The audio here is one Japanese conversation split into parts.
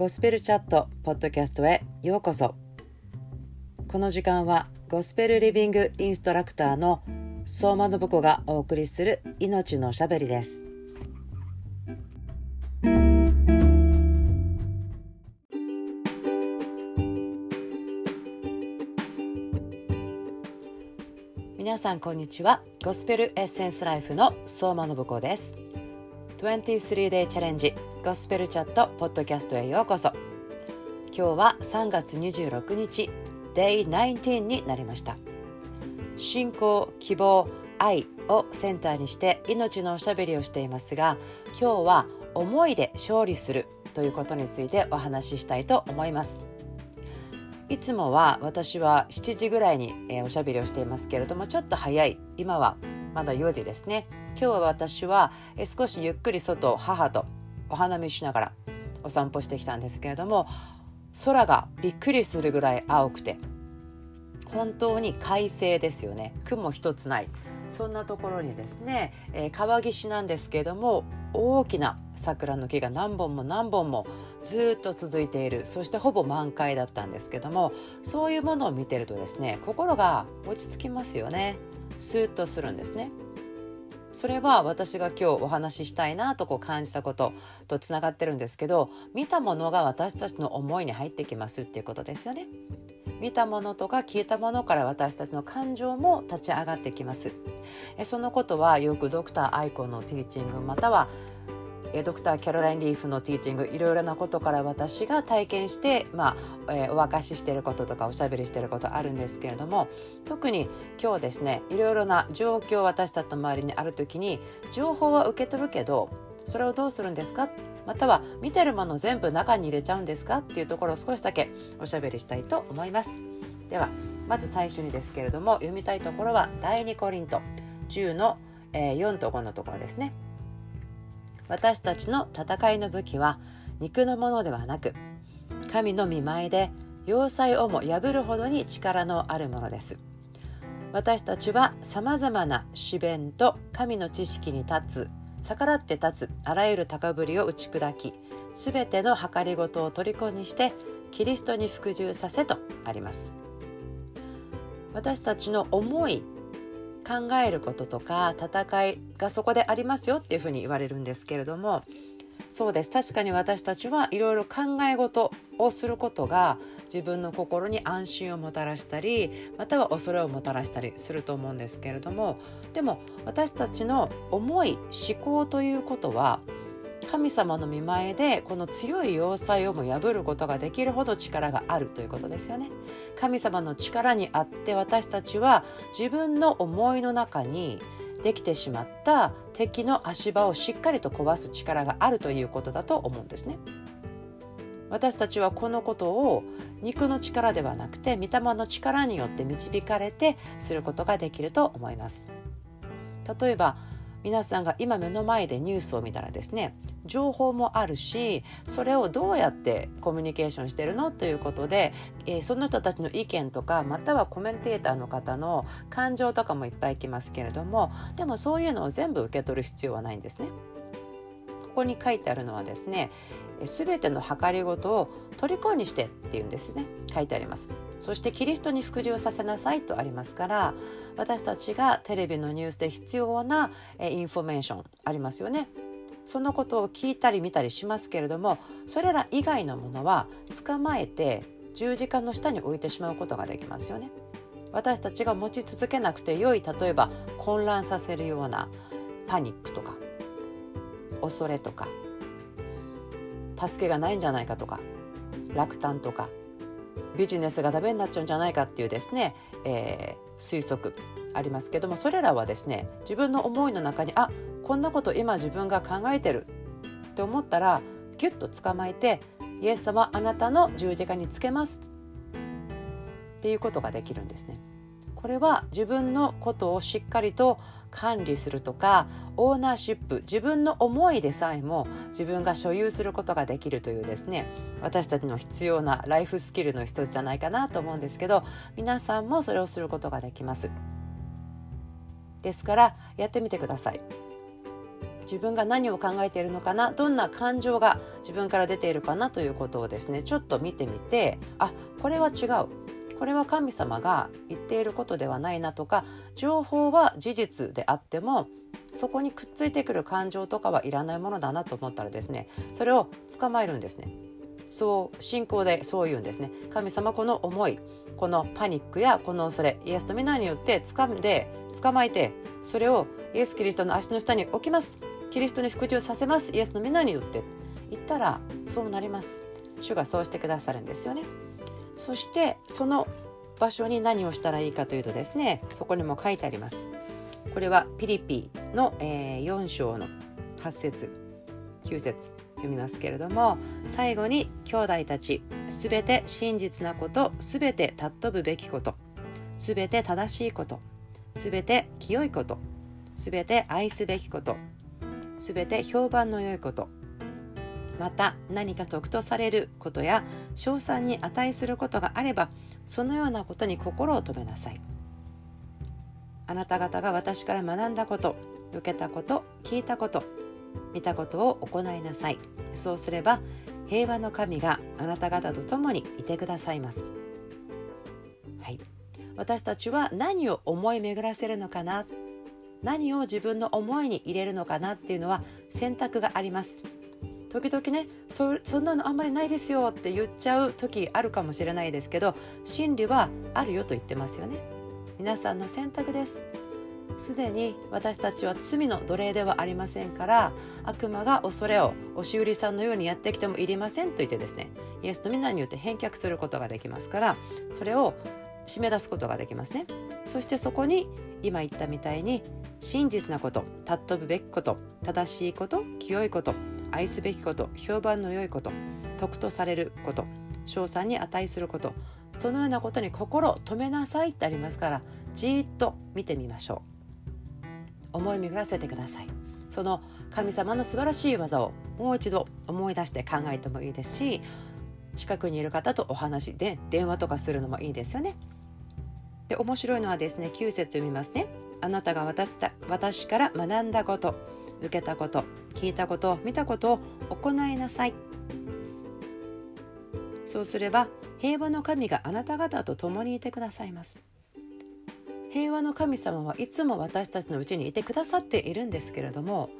ゴスペルチャットポッドキャストへようこそ。この時間はゴスペルリビングインストラクターの相馬信子がお送りする命のしゃべりです。皆さんこんにちは。ゴスペルエッセンスライフの相馬信子です。23 day チャレンジゴスペルチャットポッドキャストへようこそ。今日は3月26日 Day 19になりました。信仰希望愛をセンターにして命のおしゃべりをしていますが今日は思いで勝利するということについてお話ししたいと思います。いつもは私は7時ぐらいに、おしゃべりをしていますけれどもちょっと早い。今はまだ4時ですね。今日は私は、少しゆっくり外を母とお花見しながらお散歩してきたんですけれども空がびっくりするぐらい青くて本当に快晴ですよね。雲一つない。そんなところにですね、えー、川岸なんですけれども大きな桜の木が何本も何本もずっと続いている。そしてほぼ満開だったんですけどもそういうものを見てるとですね心が落ち着きますよね。スーッとするんですね。それは私が今日お話ししたいなとこう感じたこととつながってるんですけど見たものが私たちの思いに入ってきますっていうことですよね。見たものとか聞いたものから私たちの感情も立ち上がってきますえそのことはよくドクターアイコのティーチングまたはドクター・キャロライン・リーフのティーチングいろいろなことから私が体験して、まあえー、お明かししていることとかおしゃべりしていることあるんですけれども特に今日ですねいろいろな状況私たちの周りにある時に情報は受け取るけどそれをどうするんですか？または見てるもの全部中に入れちゃうんですか？っていうところを少しだけおしゃべりしたいと思います。ではまず最初にですけれども読みたいところは第2コリント10の、4と5のところですね。私たちの戦いの武器は肉のものではなく神の見前で要塞をも破るほどに力のあるものです。私たちはさまざまな詩弁と神の知識に立つ逆らって立つあらゆる高ぶりを打ち砕きすべての計りごとを虜にしてキリストに服従させとあります。私たちの思い考えることとか戦いがそこでありますよっていうふうに言われるんですけれどもそうです。確かに私たちはいろいろ考え事をすることが自分の心に安心をもたらしたりまたは恐れをもたらしたりすると思うんですけれどもでも私たちの思い思考ということは神様の見前でこの強い要塞をも破ることができるほど力があるということですよね。神様の力にあって私たちは自分の思いの中にできてしまった敵の足場をしっかりと壊す力があるということだと思うんですね。私たちはこのことを肉の力ではなくて御霊の力によって導かれてすることができると思います。例えば皆さんが今目の前でニュースを見たらですね情報もあるしそれをどうやってコミュニケーションしてるのということで、えー、その人たちの意見とかまたはコメンテーターの方の感情とかもいっぱいきますけれどもでもそういうのを全部受け取る必要はないんですね。ここに書いてあるのはですね全ての計りごとを虜にしてっていうんですね。書いてあります。そしてキリストに服従させなさいとありますから私たちがテレビのニュースで必要なインフォメーションありますよね。そのことを聞いたり見たりしますけれどもそれら以外のものは捕まえて十字架の下に置いてしまうことができますよね。私たちが持ち続けなくて良い例えば混乱させるようなパニックとか恐れとか助けがないんじゃないかとか落胆とかビジネスがダメになっちゃうんじゃないかっていうですね、えー、推測ありますけどもそれらはですね自分の思いの中にあこんなこと今自分が考えてるって思ったらギュッと捕まえてイエス様あなたの十字架につけますっていうことができるんですね。これは自分のことをしっかりと管理するとかオーナーシップ自分の思いでさえも自分が所有することができるというですね私たちの必要なライフスキルの一つじゃないかなと思うんですけど皆さんもそれをすることができます。ですからやってみてください。自分が何を考えているのかなどんな感情が自分から出ているかなということをですねちょっと見てみてあこれは違う。これは神様が言っていることではないなとか情報は事実であってもそこにくっついてくる感情とかはいらないものだなと思ったらですねそれを捕まえるんですね。そう信仰でそう言うんですね。神様この思いこのパニックやこの恐れイエスの皆によって掴んで捕まえてそれをイエス・キリストの足の下に置きます。キリストに服従させます。イエスの皆によって。言ったらそうなります。主がそうしてくださるんですよね。そしてその場所に何をしたらいいかというとですねそこにも書いてあります。これはピリピの、えー、4章の8節9節読みますけれども最後に兄弟たちすべて真実なことすべて尊ぶべきことすべて正しいことすべて清いことすべて愛すべきことすべて評判の良いことまた何か得とされることや称賛に値することがあればそのようなことに心を止めなさい。あなた方が私から学んだこと受けたこと聞いたこと見たことを行いなさい。そうすれば平和の神があなた方と共にいてくださいます。はい。私たちは何を思い巡らせるのかな？何を自分の思いに入れるのかな？っていうのは選択があります。時々ねそそんなのあんまりないですよって言っちゃう時あるかもしれないですけど真理はあるよと言ってますよね。皆さんの選択です。すでに私たちは罪の奴隷ではありませんから悪魔が恐れを押し売りさんのようにやってきてもいりませんと言ってですねイエスの皆によって返却することができますからそれを締め出すことができますね。そしてそこに今言ったみたいに真実なこと尊ぶべきこと正しいこと清いこと愛すべきこと評判の良いこと得とされること賞賛に値することそのようなことに心を止めなさいってありますからじーっと見てみましょう。思い巡らせてください。その神様の素晴らしい技をもう一度思い出して考えてもいいですし近くにいる方とお話で電話とかするのもいいですよね。で面白いのはですね9節読みますね。あなたが私私から学んだこと。受けたこと聞いたこと見たことを行いなさいそうすれば平和の神があなた方と共にいてくださいます平和の神様はいつも私たちのうちにいてくださっているんですけれども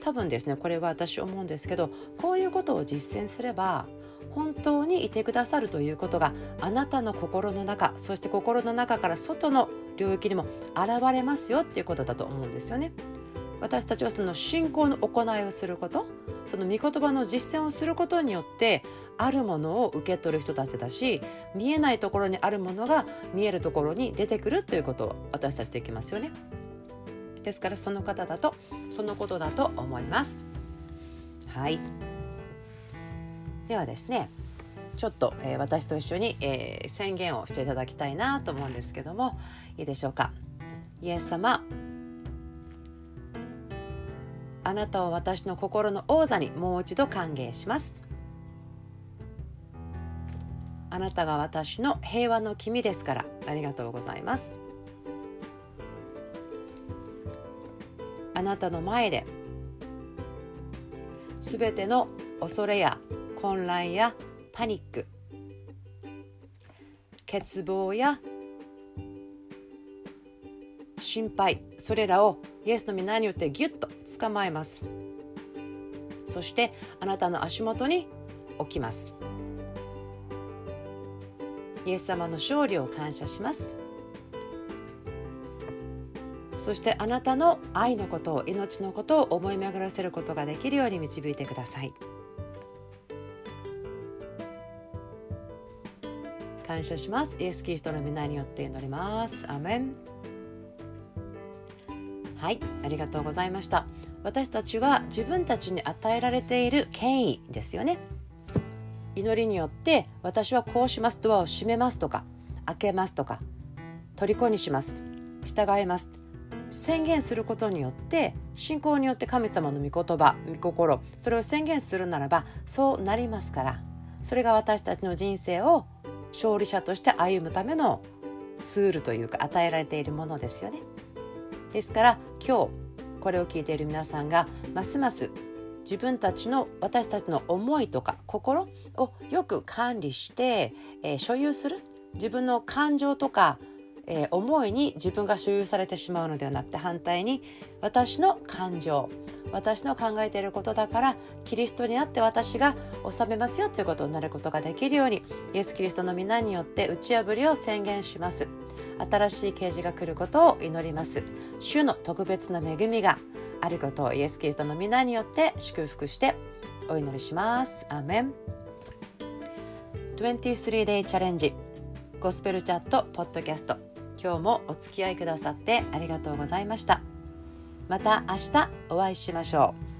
多分ですねこれは私思うんですけどこういうことを実践すれば本当にいてくださるということがあなたの心の中そして心の中から外の領域にも現れますよっていうことだと思うんですよね。私たちはその信仰の行いをすることその御言葉の実践をすることによってあるものを受け取る人たちだし見えないところにあるものが見えるところに出てくるということを私たちできますよね。ですからその方だとそのことだと思います。はいではですねちょっと、えー、私と一緒に、えー、宣言をしていただきたいなと思うんですけどもいいでしょうか。イエス様あなたを私の心の王座にもう一度歓迎します。あなたが私の平和の君ですからありがとうございます。あなたの前ですべての恐れや混乱やパニック欠乏や心配それらをイエスの皆によってギュッと捕まえます。そしてあなたの足元に置きます。イエス様の勝利を感謝します。そしてあなたの愛のことを命のことを思い巡らせることができるように導いてください。感謝します。イエス・キリストの皆によって祈ります。アメン。はいありがとうございました。私たちは自分たちに与えられている権威ですよね。祈りによって私はこうしますドアを閉めますとか開けますとか虜にします従います。宣言することによって信仰によって神様の御言葉御心それを宣言するならばそうなりますから。それが私たちの人生を勝利者として歩むためのツールというか与えられているものですよね。ですから今日これを聞いている皆さんがますます自分たちの私たちの思いとか心をよく管理して、えー、所有する自分の感情とか、えー、思いに自分が所有されてしまうのではなくて反対に私の感情私の考えていることだからキリストにあって私が治めますよということになることができるようにイエス・キリストの皆によって打ち破りを宣言します。新しい啓示が来ることを祈ります。主の特別な恵みがあることをイエス・キリストの皆によって祝福してお祈りします。アメン。23day チャレンジゴスペルチャットポッドキャスト。今日もお付き合いくださってありがとうございました。また明日お会いしましょう。